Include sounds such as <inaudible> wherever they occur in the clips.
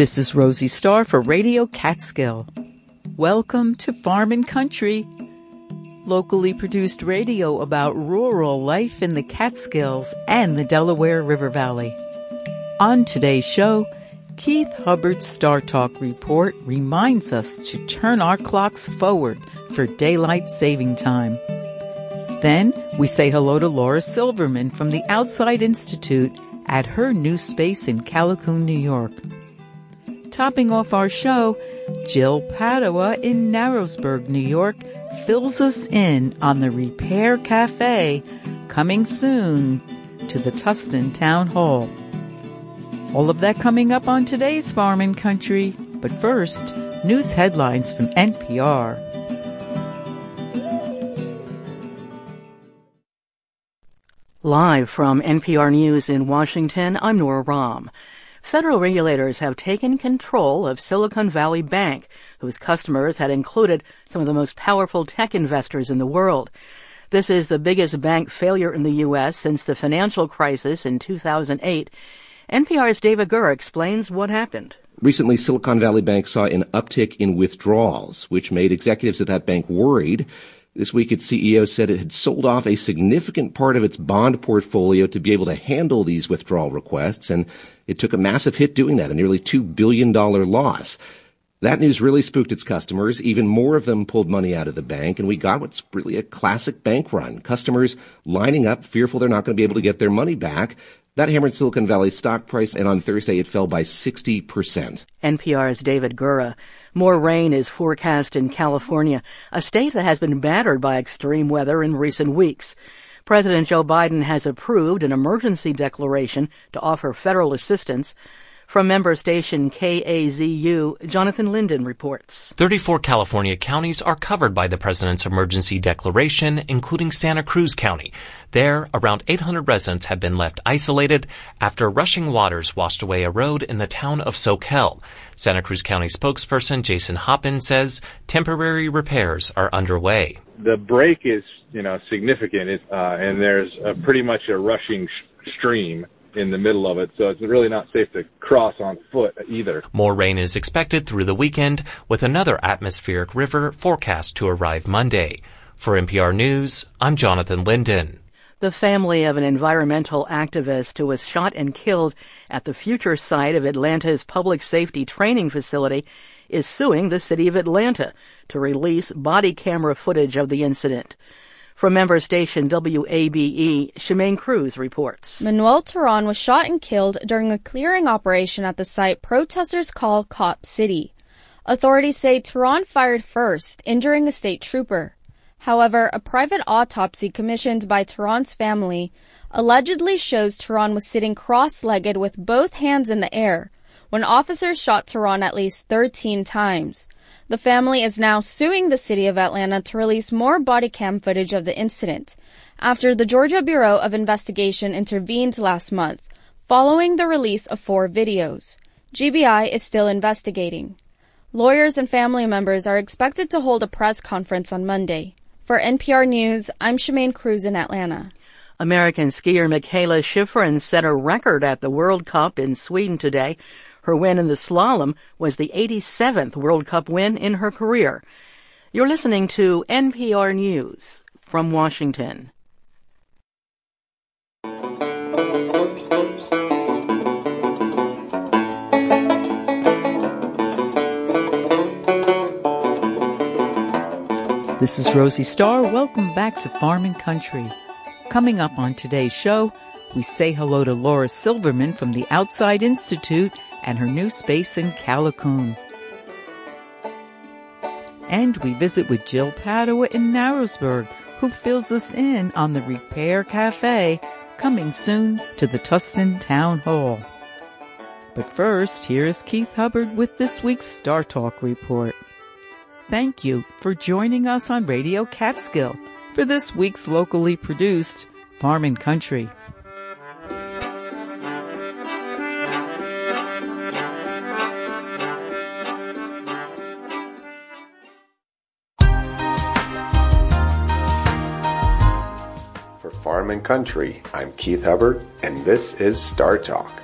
This is Rosie Starr for Radio Catskill. Welcome to Farm and Country, locally produced radio about rural life in the Catskills and the Delaware River Valley. On today's show, Keith Hubbard's Star Talk report reminds us to turn our clocks forward for daylight saving time. Then we say hello to Laura Silverman from the Outside Institute at her new space in Callicoon, New York. Topping off our show, Jill Padua in Narrowsburg, New York fills us in on the Repair Cafe coming soon to the Tusten Town Hall. All of that coming up on today's Farm and Country, but first, news headlines from NPR. Live from NPR News in Washington, I'm Nora Raum. Federal regulators have taken control of Silicon Valley Bank, whose customers had included some of the most powerful tech investors in the world. This is the biggest bank failure in the U.S. since the financial crisis in 2008. NPR's David Gura explains what happened. Recently, Silicon Valley Bank saw an uptick in withdrawals, which made executives at that bank worried this week, its CEO said it had sold off a significant part of its bond portfolio to be able to handle these withdrawal requests, and it took a massive hit doing that, a nearly $2 billion loss. That news really spooked its customers. Even more of them pulled money out of the bank, and we got what's really a classic bank run. Customers lining up, fearful they're not going to be able to get their money back. That hammered Silicon Valley's stock price, and on Thursday it fell by 60%. NPR's David Gura. More rain is forecast in California, a state that has been battered by extreme weather in recent weeks. President Joe Biden has approved an emergency declaration to offer federal assistance. From member station KAZU, Jonathan Linden reports. 34 California counties are covered by the president's emergency declaration, including Santa Cruz County. There, around 800 residents have been left isolated after rushing waters washed away a road in the town of Soquel. Santa Cruz County spokesperson Jason Hoppin says temporary repairs are underway. The break is, you know, significant, uh, and there's a pretty much a rushing sh- stream in the middle of it, so it's really not safe to cross on foot either. More rain is expected through the weekend, with another atmospheric river forecast to arrive Monday. For NPR News, I'm Jonathan Linden. The family of an environmental activist who was shot and killed at the future site of Atlanta's public safety training facility is suing the city of Atlanta to release body camera footage of the incident. From member station WABE, Shemaine Cruz reports. Manuel Teran was shot and killed during a clearing operation at the site protesters call Cop City. Authorities say Teran fired first, injuring a state trooper. However, a private autopsy commissioned by Teran's family allegedly shows Teran was sitting cross-legged with both hands in the air when officers shot Teran at least 13 times. The family is now suing the city of Atlanta to release more body cam footage of the incident after the Georgia Bureau of Investigation intervened last month following the release of four videos. GBI is still investigating. Lawyers and family members are expected to hold a press conference on Monday. For NPR News, I'm Shemaine Cruz in Atlanta. American skier Mikaela Shiffrin set a record at the World Cup in Sweden today. Her win in the slalom was the 87th World Cup win in her career. You're listening to NPR News from Washington. This is Rosie Starr. Welcome back to Farm and Country. Coming up on today's show, we say hello to Laura Silverman from the Outside Institute and her new space in Callicoon. And we visit with Jill Padua in Narrowsburg, who fills us in on the Repair Cafe coming soon to the Tusten Town Hall. But first, here is Keith Hubbard with this week's Star Talk report. Thank you for joining us on Radio Catskill for this week's locally produced Farm and Country. And Country. I'm Keith Hubbard, and this is Star Talk.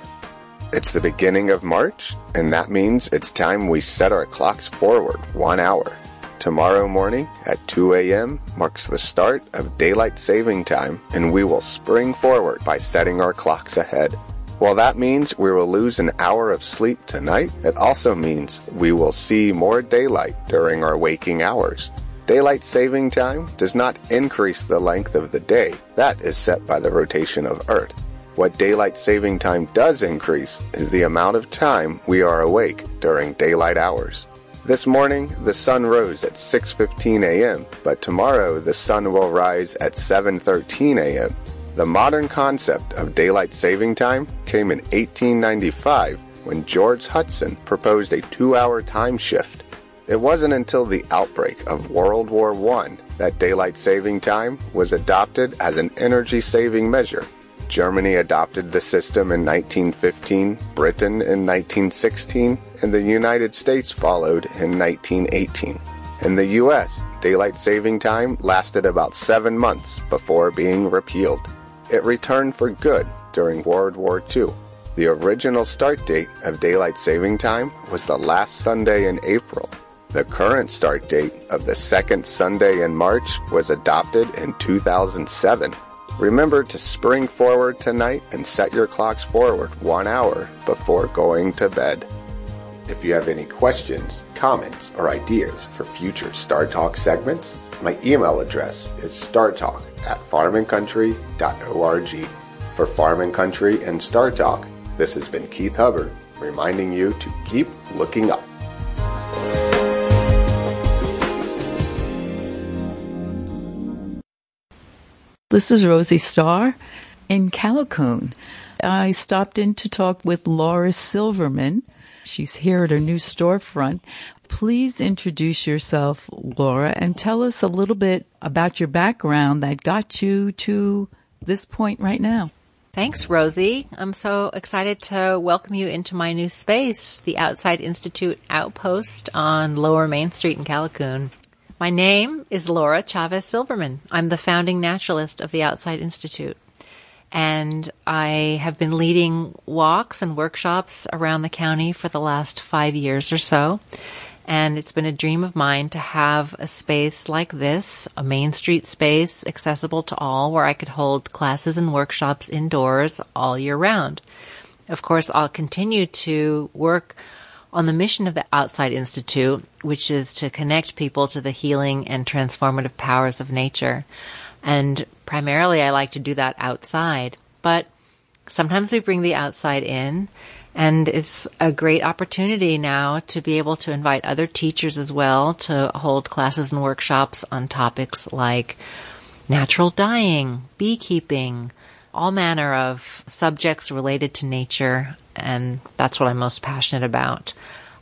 It's the beginning of March, and that means it's time we set our clocks forward one hour. Tomorrow morning at 2 a.m. marks the start of daylight saving time, and we will spring forward by setting our clocks ahead. While that means we will lose an hour of sleep tonight, it also means we will see more daylight during our waking hours. Daylight saving time does not increase the length of the day. That is set by the rotation of Earth. What daylight saving time does increase is the amount of time we are awake during daylight hours. This morning, the sun rose at 6:15 a.m., but tomorrow the sun will rise at 7:13 a.m. The modern concept of daylight saving time came in 1895 when George Hudson proposed a 2-hour time shift. It wasn't until the outbreak of World War I that daylight saving time was adopted as an energy saving measure. Germany adopted the system in 1915, Britain in 1916, and the United States followed in 1918. In the US, daylight saving time lasted about seven months before being repealed. It returned for good during World War II. The original start date of daylight saving time was the last Sunday in April, the current start date of the second Sunday in March was adopted in 2007. Remember to spring forward tonight and set your clocks forward one hour before going to bed. If you have any questions, comments, or ideas for future Star Talk segments, my email address is startalk at farmandcountry.org. For Farm and Country and Star Talk, this has been Keith Hubbard reminding you to keep looking up. This is Rosie Starr in Callicoon. I stopped in to talk with Laura Silverman. She's here at her new storefront. Please introduce yourself, Laura, and tell us a little bit about your background that got you to this point right now. Thanks, Rosie. I'm so excited to welcome you into my new space, the Outside Institute Outpost on Lower Main Street in Callicoon. My name is Laura Chavez Silverman. I'm the founding naturalist of the Outside Institute. And I have been leading walks and workshops around the county for the last five years or so. And it's been a dream of mine to have a space like this, a main street space accessible to all where I could hold classes and workshops indoors all year round. Of course, I'll continue to work on the mission of the Outside Institute, which is to connect people to the healing and transformative powers of nature. And primarily I like to do that outside, but sometimes we bring the outside in and it's a great opportunity now to be able to invite other teachers as well to hold classes and workshops on topics like natural dyeing, beekeeping, all manner of subjects related to nature and that's what I'm most passionate about.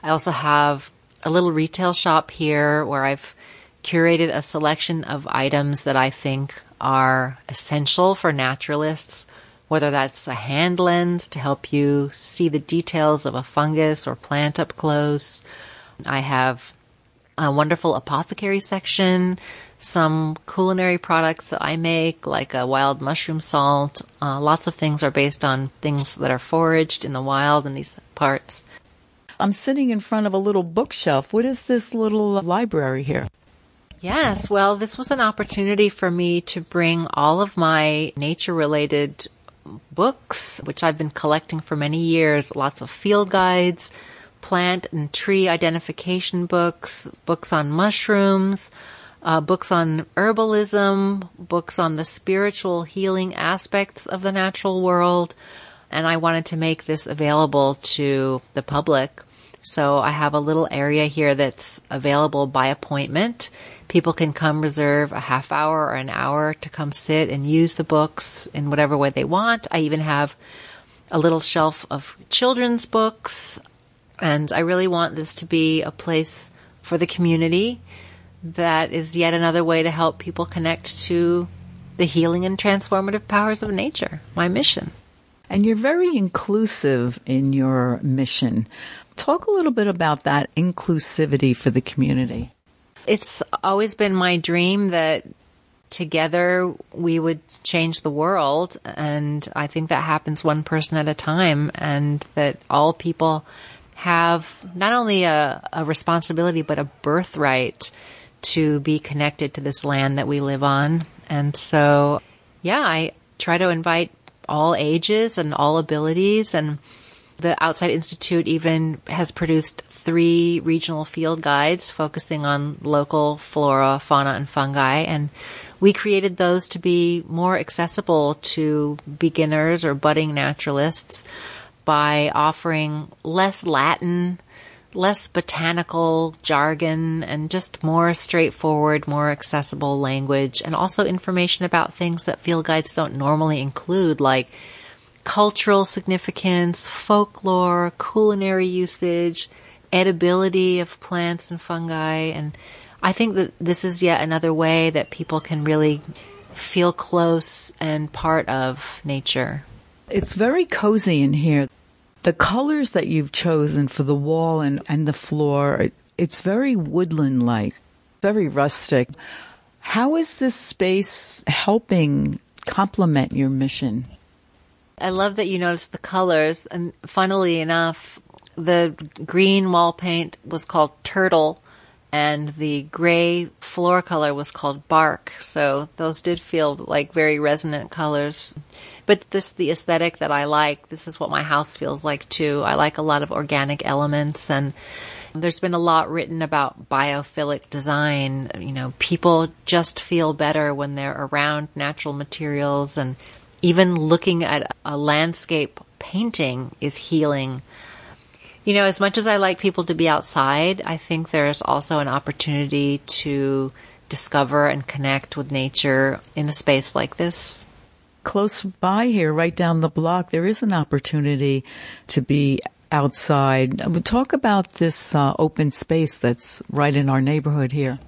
I also have a little retail shop here where I've curated a selection of items that I think are essential for naturalists, whether that's a hand lens to help you see the details of a fungus or plant up close. I have a wonderful apothecary section some culinary products that I make, like a wild mushroom salt. Uh, lots of things are based on things that are foraged in the wild in these parts. I'm sitting in front of a little bookshelf. What is this little library here? Yes, well, this was an opportunity for me to bring all of my nature related books, which I've been collecting for many years, lots of field guides, plant and tree identification books, books on mushrooms, uh, books on herbalism, books on the spiritual healing aspects of the natural world, and I wanted to make this available to the public. So I have a little area here that's available by appointment. People can come reserve a half hour or an hour to come sit and use the books in whatever way they want. I even have a little shelf of children's books and I really want this to be a place for the community that is yet another way to help people connect to the healing and transformative powers of nature, my mission. And you're very inclusive in your mission. Talk a little bit about that inclusivity for the community. It's always been my dream that together we would change the world. And I think that happens one person at a time and that all people have not only a, a responsibility, but a birthright to be connected to this land that we live on. And so, yeah, I try to invite all ages and all abilities and the Outside Institute even has produced three regional field guides focusing on local flora, fauna, and fungi. And we created those to be more accessible to beginners or budding naturalists by offering less Latin, less botanical jargon, and just more straightforward, more accessible language, and also information about things that field guides don't normally include, like cultural significance, folklore, culinary usage, edibility of plants and fungi. And I think that this is yet another way that people can really feel close and part of nature. It's very cozy in here. The colors that you've chosen for the wall and, and the floor, it's very woodland like, very rustic. How is this space helping complement your mission? I love that you noticed the colors. And funnily enough, the green wall paint was called Turtle and the gray floor color was called Bark. So those did feel like very resonant colors. But this, the aesthetic that I like, this is what my house feels like too. I like a lot of organic elements and there's been a lot written about biophilic design. You know, people just feel better when they're around natural materials and even looking at a landscape painting is healing. You know, as much as I like people to be outside, I think there's also an opportunity to discover and connect with nature in a space like this. Close by here, right down the block, there is an opportunity to be outside. Talk about this uh, open space that's right in our neighborhood here.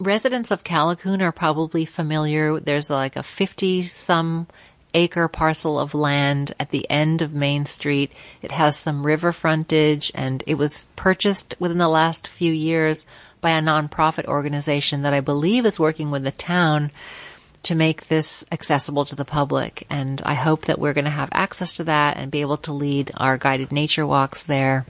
Residents of Callicoon are probably familiar. There's like a 50 some acre parcel of land at the end of Main Street. It has some river frontage and it was purchased within the last few years by a nonprofit organization that I believe is working with the town to make this accessible to the public. And I hope that we're going to have access to that and be able to lead our guided nature walks there.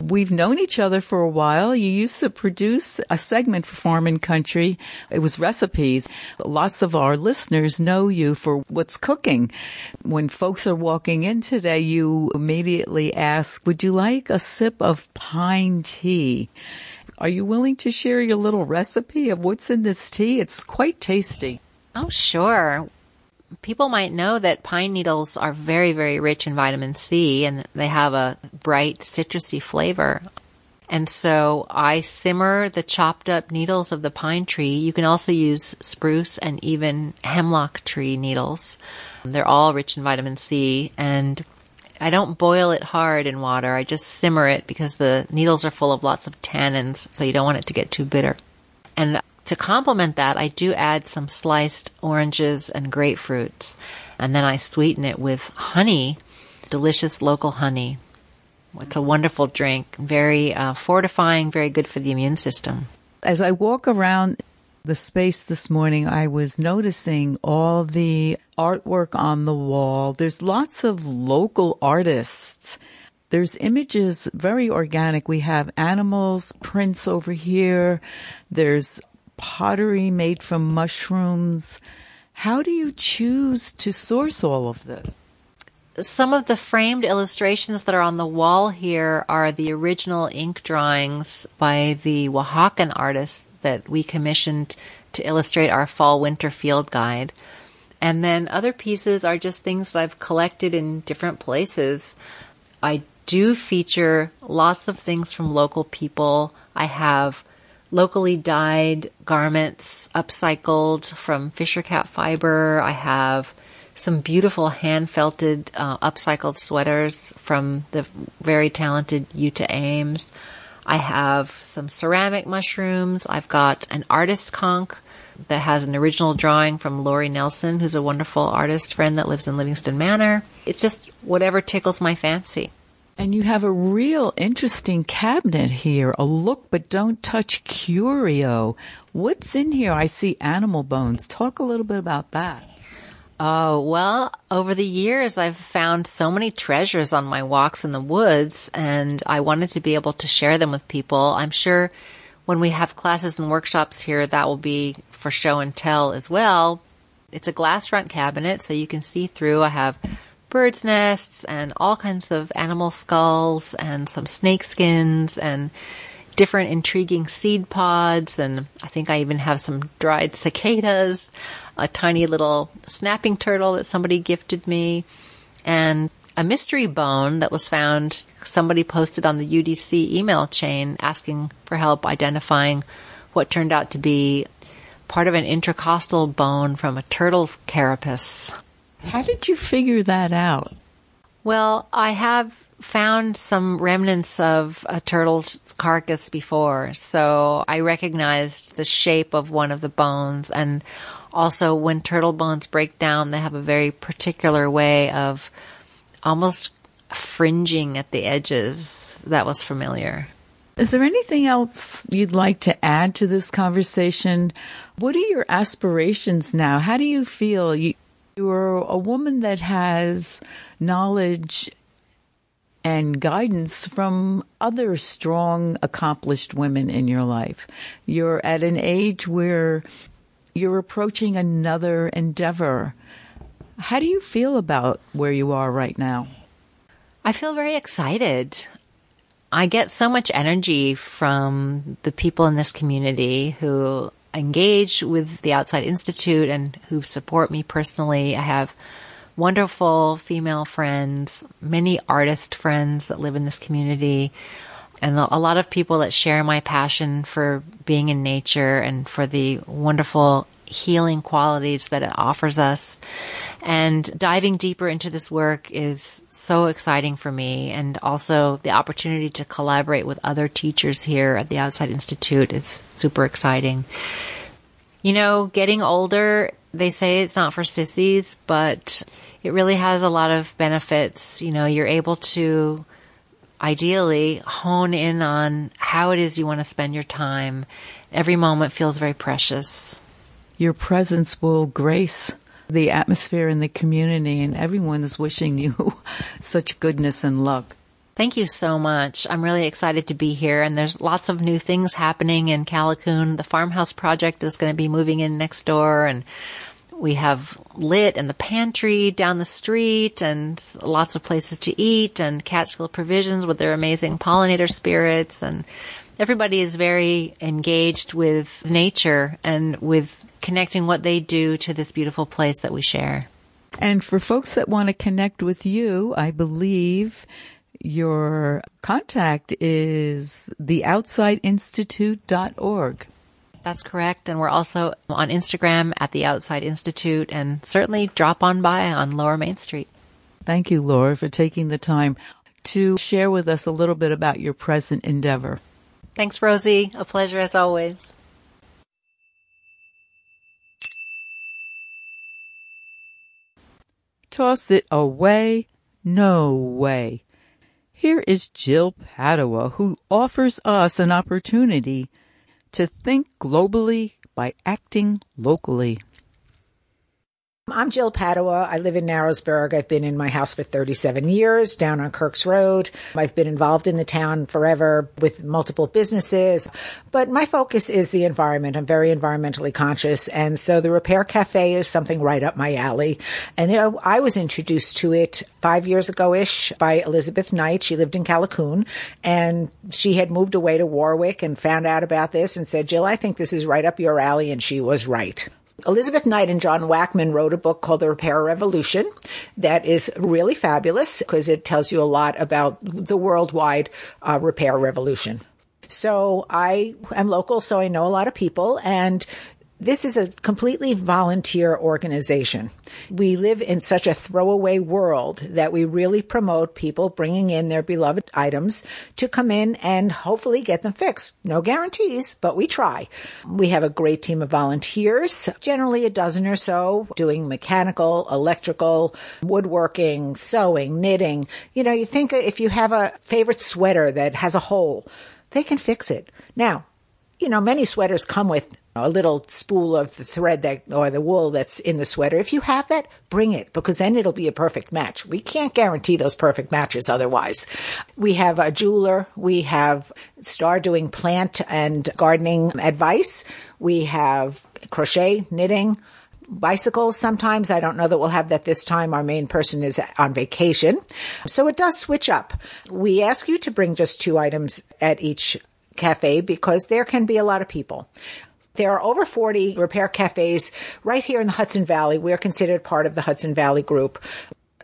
We've known each other for a while. You used to produce a segment for Farm and Country. It was recipes. Lots of our listeners know you for what's cooking. When folks are walking in today, you immediately ask, would you like a sip of pine tea? Are you willing to share your little recipe of what's in this tea? It's quite tasty. Oh, sure people might know that pine needles are very, very rich in vitamin C and they have a bright citrusy flavor. And so I simmer the chopped up needles of the pine tree. You can also use spruce and even hemlock tree needles. They're all rich in vitamin C and I don't boil it hard in water. I just simmer it because the needles are full of lots of tannins, so you don't want it to get too bitter. And to complement that, I do add some sliced oranges and grapefruits, and then I sweeten it with honey, delicious local honey. It's a wonderful drink, very uh, fortifying, very good for the immune system. As I walk around the space this morning, I was noticing all the artwork on the wall. There's lots of local artists. There's images, very organic. We have animals, prints over here. There's pottery made from mushrooms. How do you choose to source all of this? Some of the framed illustrations that are on the wall here are the original ink drawings by the Oaxacan artists that we commissioned to illustrate our fall winter field guide. And then other pieces are just things that I've collected in different places. I do feature lots of things from local people. I have locally dyed garments upcycled from Fisher Cat fiber. I have some beautiful hand felted uh, upcycled sweaters from the very talented Utah Ames. I have some ceramic mushrooms. I've got an artist conch that has an original drawing from Lori Nelson, who's a wonderful artist friend that lives in Livingston Manor. It's just whatever tickles my fancy. And you have a real interesting cabinet here, a look but don't touch curio. What's in here? I see animal bones. Talk a little bit about that. Oh, well, over the years, I've found so many treasures on my walks in the woods, and I wanted to be able to share them with people. I'm sure when we have classes and workshops here, that will be for show and tell as well. It's a glass front cabinet, so you can see through. I have birds' nests and all kinds of animal skulls and some snake skins and different intriguing seed pods. And I think I even have some dried cicadas, a tiny little snapping turtle that somebody gifted me, and a mystery bone that was found. Somebody posted on the UDC email chain asking for help identifying what turned out to be part of an intercostal bone from a turtle's carapace. How did you figure that out? Well, I have found some remnants of a turtle's carcass before, so I recognized the shape of one of the bones. And also, when turtle bones break down, they have a very particular way of almost fringing at the edges. That was familiar. Is there anything else you'd like to add to this conversation? What are your aspirations now? How do you feel? You, you're a woman that has knowledge and guidance from other strong, accomplished women in your life. You're at an age where you're approaching another endeavor. How do you feel about where you are right now? I feel very excited. I get so much energy from the people in this community who engage with the Outside Institute and who support me personally. I have wonderful female friends, many artist friends that live in this community, and a lot of people that share my passion for being in nature and for the wonderful healing qualities that it offers us. And diving deeper into this work is so exciting for me. And also the opportunity to collaborate with other teachers here at the Outside Institute is super exciting. You know, getting older, they say it's not for sissies, but it really has a lot of benefits. You know, you're able to ideally hone in on how it is you want to spend your time. Every moment feels very precious your presence will grace the atmosphere in the community and everyone is wishing you <laughs> such goodness and luck. Thank you so much. I'm really excited to be here and there's lots of new things happening in Callicoon. The farmhouse project is going to be moving in next door and we have lit and the pantry down the street and lots of places to eat and Catskill Provisions with their amazing pollinator spirits and everybody is very engaged with nature and with connecting what they do to this beautiful place that we share. And for folks that want to connect with you, I believe your contact is theoutsideinstitute.org. That's correct. And we're also on Instagram at the Outside Institute and certainly drop on by on Lower Main Street. Thank you, Laura, for taking the time to share with us a little bit about your present endeavor. Thanks, Rosie. A pleasure as always. Toss it away? No way. Here is Jill Padua who offers us an opportunity to think globally by acting locally. I'm Jill Padua. I live in Narrowsburg. I've been in my house for 37 years down on Kirk's Road. I've been involved in the town forever with multiple businesses, but my focus is the environment. I'm very environmentally conscious. And so the Repair Cafe is something right up my alley. And you know, I was introduced to it five years ago ish by Elizabeth Knight. She lived in Callicoon and she had moved away to Warwick and found out about this and said, Jill, I think this is right up your alley. And she was right. Elizabeth Knight and John Wackman wrote a book called The Repair Revolution that is really fabulous because it tells you a lot about the worldwide uh, repair revolution. So I am local, so I know a lot of people and This is a completely volunteer organization. We live in such a throwaway world that we really promote people bringing in their beloved items to come in and hopefully get them fixed. No guarantees, but we try. We have a great team of volunteers, generally a dozen or so, doing mechanical, electrical, woodworking, sewing, knitting. You know, you think if you have a favorite sweater that has a hole, they can fix it. Now, you know, many sweaters come with a little spool of the thread that, or the wool that's in the sweater. If you have that, bring it because then it'll be a perfect match. We can't guarantee those perfect matches otherwise. We have a jeweler. We have Star doing plant and gardening advice. We have crochet, knitting, bicycles sometimes. I don't know that we'll have that this time. Our main person is on vacation. So it does switch up. We ask you to bring just two items at each cafe because there can be a lot of people. There are over 40 repair cafes right here in the Hudson Valley. We are considered part of the Hudson Valley group.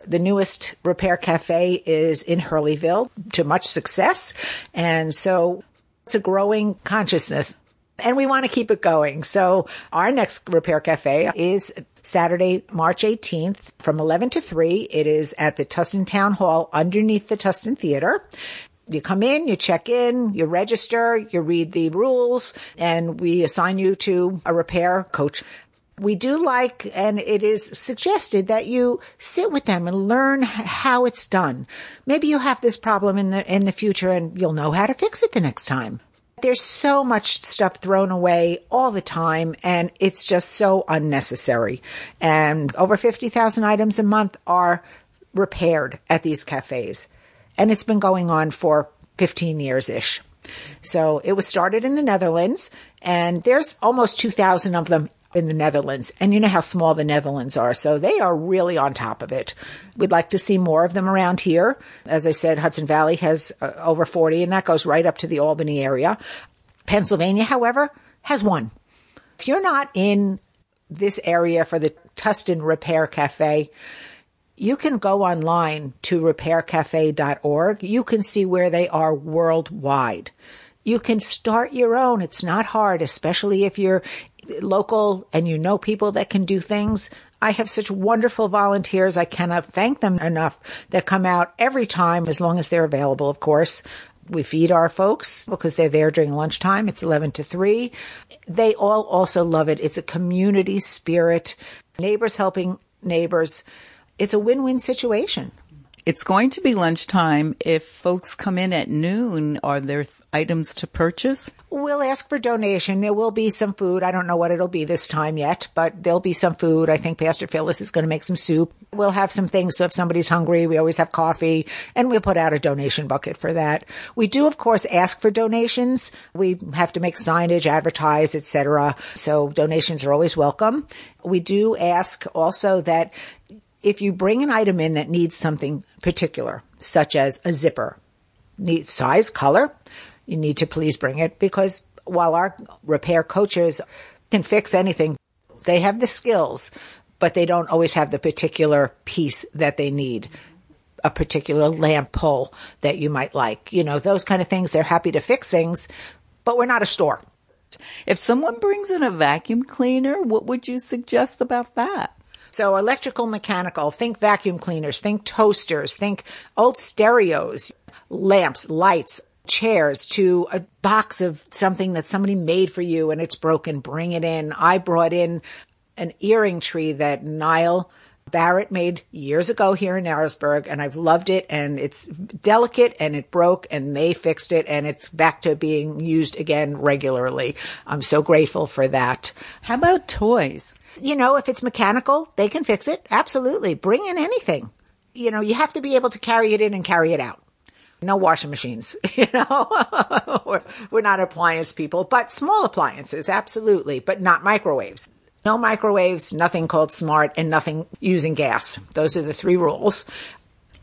The newest repair cafe is in Hurleyville to much success. And so it's a growing consciousness and we want to keep it going. So our next repair cafe is Saturday, March 18th from 11 to 3. It is at the Tusten Town Hall underneath the Tusten Theater you come in, you check in, you register, you read the rules, and we assign you to a repair coach. We do like, and it is suggested that you sit with them and learn how it's done. Maybe you have this problem in the, in the future and you'll know how to fix it the next time. There's so much stuff thrown away all the time and it's just so unnecessary. And over 50,000 items a month are repaired at these cafes and it's been going on for 15 years ish. So it was started in the Netherlands and there's almost 2,000 of them in the Netherlands. And you know how small the Netherlands are. So they are really on top of it. We'd like to see more of them around here. As I said, Hudson Valley has uh, over 40 and that goes right up to the Albany area. Pennsylvania, however, has one. If you're not in this area for the Tusten Repair Cafe, you can go online to repaircafe.org. You can see where they are worldwide. You can start your own. It's not hard, especially if you're local and you know people that can do things. I have such wonderful volunteers. I cannot thank them enough that come out every time as long as they're available, of course. We feed our folks because they're there during lunchtime. It's 11 to 3. They all also love it. It's a community spirit. Neighbors helping neighbors it's a win-win situation. It's going to be lunchtime. If folks come in at noon, are there th- items to purchase? We'll ask for donation. There will be some food. I don't know what it'll be this time yet, but there'll be some food. I think Pastor Phyllis is going to make some soup. We'll have some things. So if somebody's hungry, we always have coffee and we'll put out a donation bucket for that. We do, of course, ask for donations. We have to make signage, advertise, etc. So donations are always welcome. We do ask also that if you bring an item in that needs something particular, such as a zipper, need size, color, you need to please bring it because while our repair coaches can fix anything, they have the skills, but they don't always have the particular piece that they need. A particular lamp pull that you might like, you know, those kind of things. They're happy to fix things, but we're not a store. If someone brings in a vacuum cleaner, what would you suggest about that? So electrical, mechanical, think vacuum cleaners, think toasters, think old stereos, lamps, lights, chairs to a box of something that somebody made for you and it's broken. Bring it in. I brought in an earring tree that Niall Barrett made years ago here in Narrowsburg and I've loved it and it's delicate and it broke and they fixed it and it's back to being used again regularly. I'm so grateful for that. How about toys? You know, if it's mechanical, they can fix it. Absolutely. Bring in anything. You know, you have to be able to carry it in and carry it out. No washing machines, <laughs> you know, we're, not appliance people, but small appliances, absolutely, but not microwaves. No microwaves, nothing called smart, and nothing using gas. Those are the three rules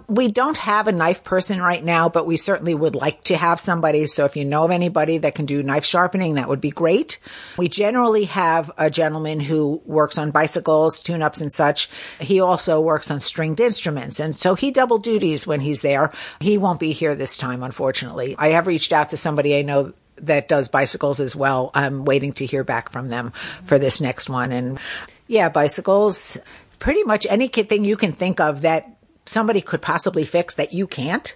we don't have a knife person right now, but we certainly would like to have somebody. So if you know of anybody that can do knife sharpening, that would be great. We generally have a gentleman who works on bicycles, tune-ups and such. He also works on stringed instruments. And so he double duties when he's there. He won't be here this time, unfortunately. I have reached out to somebody I know that does bicycles as well. I'm waiting to hear back from them for this next one. And yeah, bicycles, pretty much anything you can think of that somebody could possibly fix that you can't,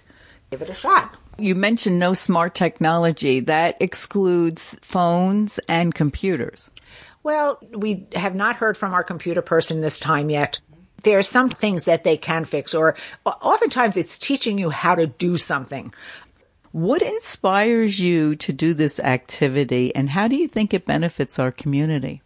give it a shot. You mentioned no smart technology. That excludes phones and computers. Well, we have not heard from our computer person this time yet. There are some things that they can fix, or oftentimes it's teaching you how to do something. What inspires you to do this activity, and how do you think it benefits our community?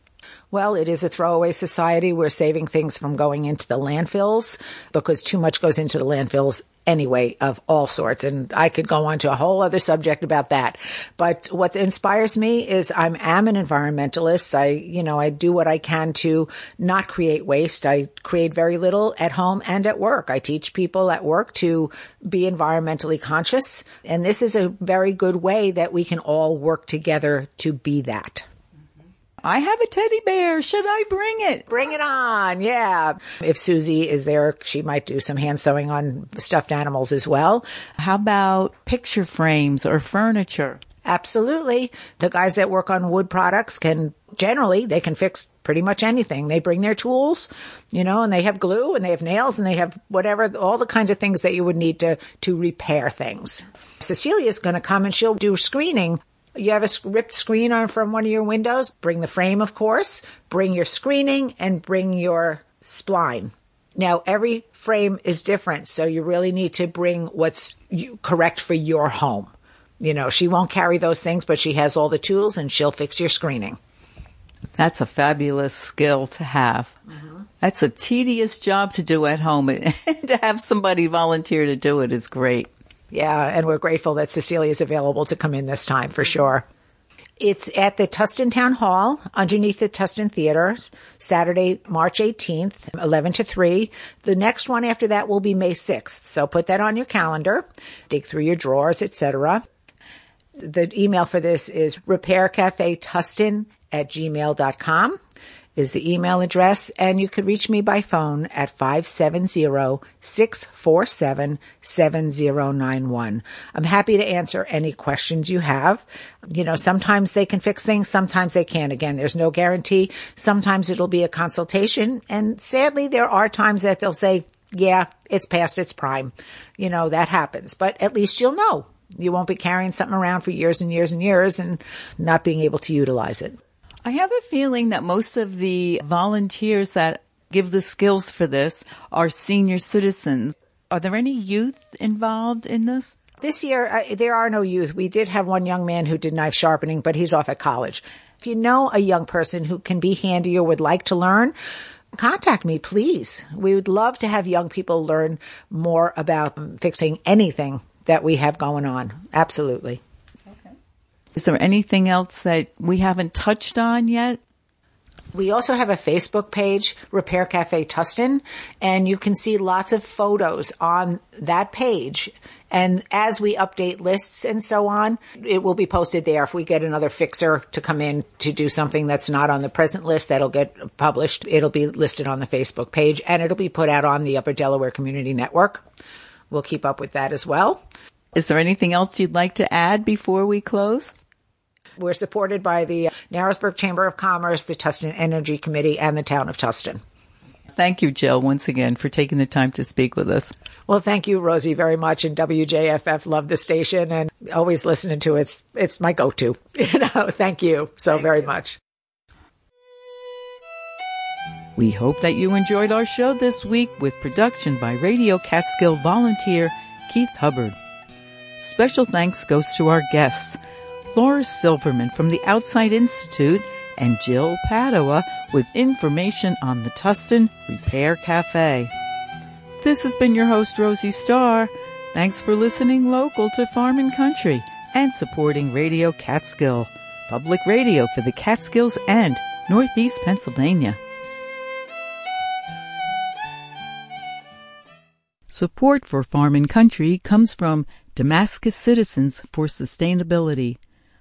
Well, it is a throwaway society. We're saving things from going into the landfills because too much goes into the landfills anyway of all sorts. And I could go on to a whole other subject about that. But what inspires me is I'm am an environmentalist. I, you know, I do what I can to not create waste. I create very little at home and at work. I teach people at work to be environmentally conscious. And this is a very good way that we can all work together to be that. I have a teddy bear. Should I bring it? Bring it on. Yeah. If Susie is there, she might do some hand sewing on stuffed animals as well. How about picture frames or furniture? Absolutely. The guys that work on wood products can generally, they can fix pretty much anything. They bring their tools, you know, and they have glue and they have nails and they have whatever, all the kinds of things that you would need to, to repair things. Cecilia's going to come and she'll do screening you have a ripped screen on from one of your windows, bring the frame, of course, bring your screening and bring your spline. Now, every frame is different, so you really need to bring what's correct for your home. You know, she won't carry those things, but she has all the tools and she'll fix your screening. That's a fabulous skill to have. Mm-hmm. That's a tedious job to do at home, <laughs> and to have somebody volunteer to do it is great. Yeah, and we're grateful that Cecilia is available to come in this time for sure. It's at the Tusten Town Hall underneath the Tusten Theater, Saturday, March 18th, 11 to 3. The next one after that will be May 6th. So put that on your calendar, dig through your drawers, etc. The email for this is repaircafetusten at gmail.com is the email address, and you could reach me by phone at 570-647-7091. I'm happy to answer any questions you have. You know, sometimes they can fix things, sometimes they can't. Again, there's no guarantee. Sometimes it'll be a consultation, and sadly, there are times that they'll say, yeah, it's past its prime. You know, that happens, but at least you'll know. You won't be carrying something around for years and years and years and not being able to utilize it. I have a feeling that most of the volunteers that give the skills for this are senior citizens. Are there any youth involved in this? This year, uh, there are no youth. We did have one young man who did knife sharpening, but he's off at college. If you know a young person who can be handy or would like to learn, contact me, please. We would love to have young people learn more about fixing anything that we have going on. Absolutely. Is there anything else that we haven't touched on yet? We also have a Facebook page, Repair Cafe Tusten, and you can see lots of photos on that page. And as we update lists and so on, it will be posted there. If we get another fixer to come in to do something that's not on the present list, that'll get published. It'll be listed on the Facebook page and it'll be put out on the Upper Delaware Community Network. We'll keep up with that as well. Is there anything else you'd like to add before we close? We're supported by the Narrowsburg Chamber of Commerce, the Tusten Energy Committee, and the town of Tusten. Thank you, Jill, once again for taking the time to speak with us. Well, thank you, Rosie, very much. And WJFF love the station and always listening to it. It's, it's my go-to. <laughs> You know, thank you so thank very you. much. We hope that you enjoyed our show this week with production by Radio Catskill volunteer Keith Hubbard. Special thanks goes to our guests, Laura Silverman from the Outside Institute and Jill Padua with information on the Tusten Repair Cafe. This has been your host, Rosie Starr. Thanks for listening local to Farm and Country and supporting Radio Catskill, public radio for the Catskills and Northeast Pennsylvania. Support for Farm and Country comes from Damascus Citizens for Sustainability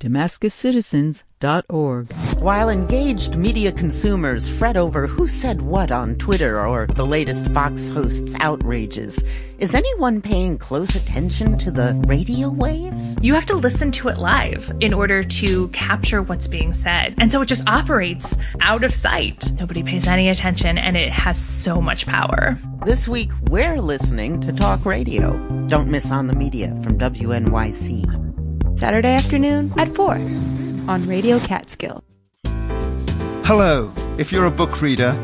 DamascusCitizens.org. While engaged media consumers fret over who said what on Twitter or the latest Fox host's outrages, is anyone paying close attention to the radio waves? You have to listen to it live in order to capture what's being said. And so it just operates out of sight. Nobody pays any attention, and it has so much power. This week, we're listening to talk radio. Don't miss on the media from WNYC. Saturday afternoon at 4 on Radio Catskill. Hello. If you're a book reader,